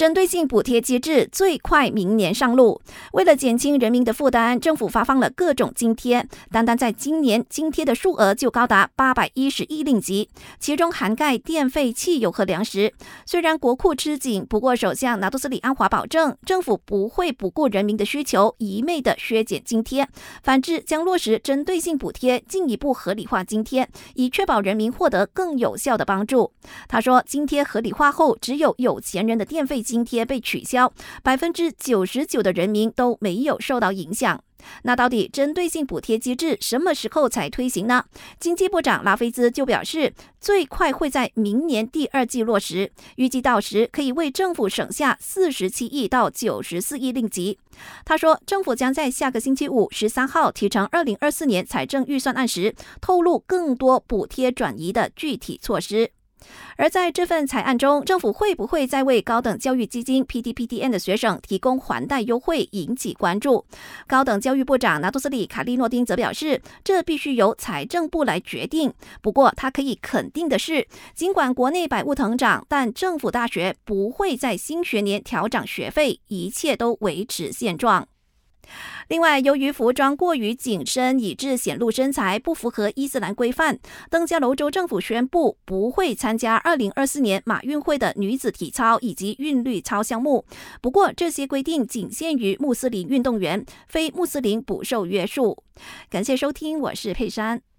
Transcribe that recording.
针对性补贴机制最快明年上路。为了减轻人民的负担，政府发放了各种津贴。单单在今年，津贴的数额就高达八百一十亿令吉，其中涵盖电费、汽油和粮食。虽然国库吃紧，不过首相拿督斯里安华保证，政府不会不顾人民的需求，一昧的削减津贴。反之，将落实针对性补贴，进一步合理化津贴，以确保人民获得更有效的帮助。他说，津贴合理化后，只有有钱人的电费。津贴被取消，百分之九十九的人民都没有受到影响。那到底针对性补贴机制什么时候才推行呢？经济部长拉菲兹就表示，最快会在明年第二季落实，预计到时可以为政府省下四十七亿到九十四亿令吉。他说，政府将在下个星期五十三号提成二零二四年财政预算案时，透露更多补贴转移的具体措施。而在这份草案中，政府会不会再为高等教育基金 （PDPTN） 的学生提供还贷优惠，引起关注？高等教育部长拿杜斯里卡利诺丁则表示，这必须由财政部来决定。不过，他可以肯定的是，尽管国内百物腾涨，但政府大学不会在新学年调涨学费，一切都维持现状。另外，由于服装过于紧身，以致显露身材，不符合伊斯兰规范，登加楼州政府宣布不会参加二零二四年马运会的女子体操以及韵律操项目。不过，这些规定仅限于穆斯林运动员，非穆斯林不受约束。感谢收听，我是佩珊。